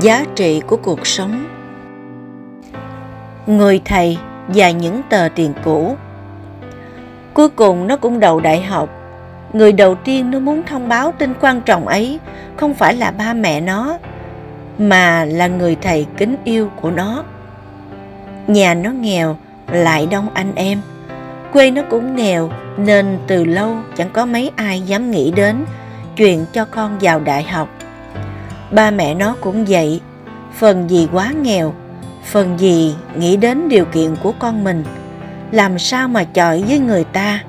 giá trị của cuộc sống. Người thầy và những tờ tiền cũ. Cuối cùng nó cũng đầu đại học. Người đầu tiên nó muốn thông báo tin quan trọng ấy không phải là ba mẹ nó, mà là người thầy kính yêu của nó. Nhà nó nghèo, lại đông anh em. Quê nó cũng nghèo, nên từ lâu chẳng có mấy ai dám nghĩ đến chuyện cho con vào đại học ba mẹ nó cũng vậy. Phần gì quá nghèo, phần gì nghĩ đến điều kiện của con mình. Làm sao mà chọi với người ta?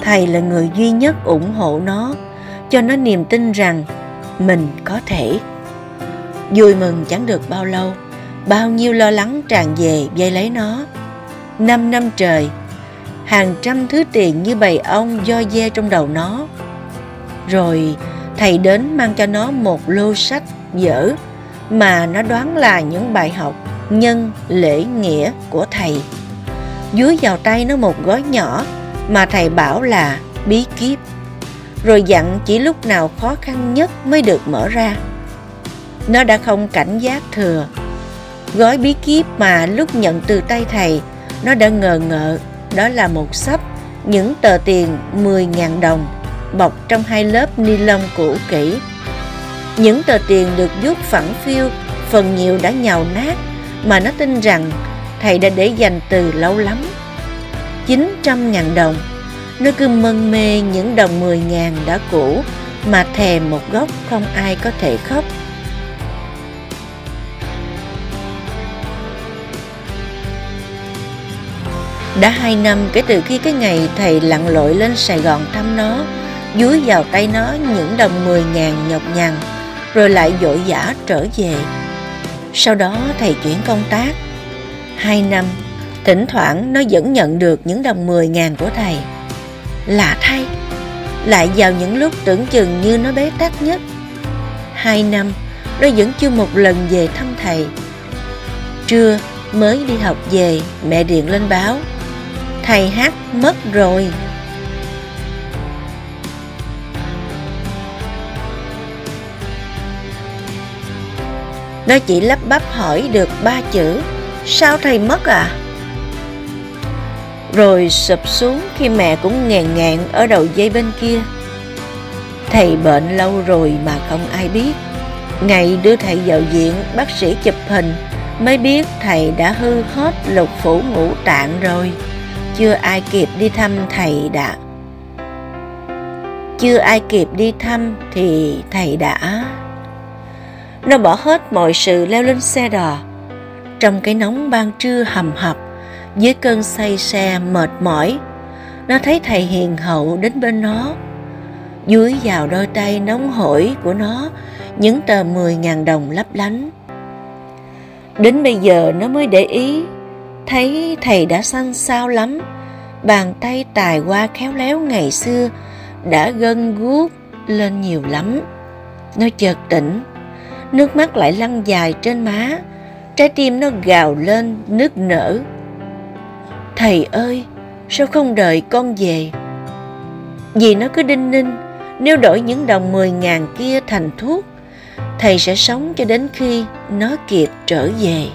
Thầy là người duy nhất ủng hộ nó, cho nó niềm tin rằng mình có thể. Vui mừng chẳng được bao lâu, bao nhiêu lo lắng tràn về vây lấy nó. Năm năm trời, hàng trăm thứ tiền như bầy ong do dê trong đầu nó. Rồi thầy đến mang cho nó một lô sách dở mà nó đoán là những bài học nhân lễ nghĩa của thầy. Dưới vào tay nó một gói nhỏ mà thầy bảo là bí kíp, rồi dặn chỉ lúc nào khó khăn nhất mới được mở ra. Nó đã không cảnh giác thừa. Gói bí kíp mà lúc nhận từ tay thầy, nó đã ngờ ngợ, đó là một sắp, những tờ tiền 10.000 đồng bọc trong hai lớp ni lông cũ kỹ. Những tờ tiền được vuốt phẳng phiu, phần nhiều đã nhào nát mà nó tin rằng thầy đã để dành từ lâu lắm. 900.000 đồng, nó cứ mân mê những đồng 10.000 đã cũ mà thèm một góc không ai có thể khóc. Đã hai năm kể từ khi cái ngày thầy lặn lội lên Sài Gòn thăm nó, dúi vào tay nó những đồng mười ngàn nhọc nhằn, rồi lại dội dã trở về. Sau đó thầy chuyển công tác. Hai năm, thỉnh thoảng nó vẫn nhận được những đồng mười ngàn của thầy. Lạ thay, lại vào những lúc tưởng chừng như nó bế tắc nhất. Hai năm, nó vẫn chưa một lần về thăm thầy. Trưa mới đi học về, mẹ điện lên báo. Thầy hát mất rồi. Nó chỉ lắp bắp hỏi được ba chữ. Sao thầy mất à? Rồi sụp xuống khi mẹ cũng ngàn ngàn ở đầu dây bên kia. Thầy bệnh lâu rồi mà không ai biết. Ngày đưa thầy vào viện, bác sĩ chụp hình. Mới biết thầy đã hư hết lục phủ ngũ tạng rồi. Chưa ai kịp đi thăm thầy đã. Chưa ai kịp đi thăm thì thầy đã nó bỏ hết mọi sự leo lên xe đò. Trong cái nóng ban trưa hầm hập, dưới cơn say xe mệt mỏi, nó thấy thầy hiền hậu đến bên nó. Dưới vào đôi tay nóng hổi của nó những tờ 10.000 đồng lấp lánh. Đến bây giờ nó mới để ý, thấy thầy đã xanh sao lắm, bàn tay tài qua khéo léo ngày xưa đã gân guốc lên nhiều lắm. Nó chợt tỉnh, nước mắt lại lăn dài trên má, trái tim nó gào lên nức nở. Thầy ơi, sao không đợi con về? Vì nó cứ đinh ninh, nếu đổi những đồng mười ngàn kia thành thuốc, thầy sẽ sống cho đến khi nó kịp trở về.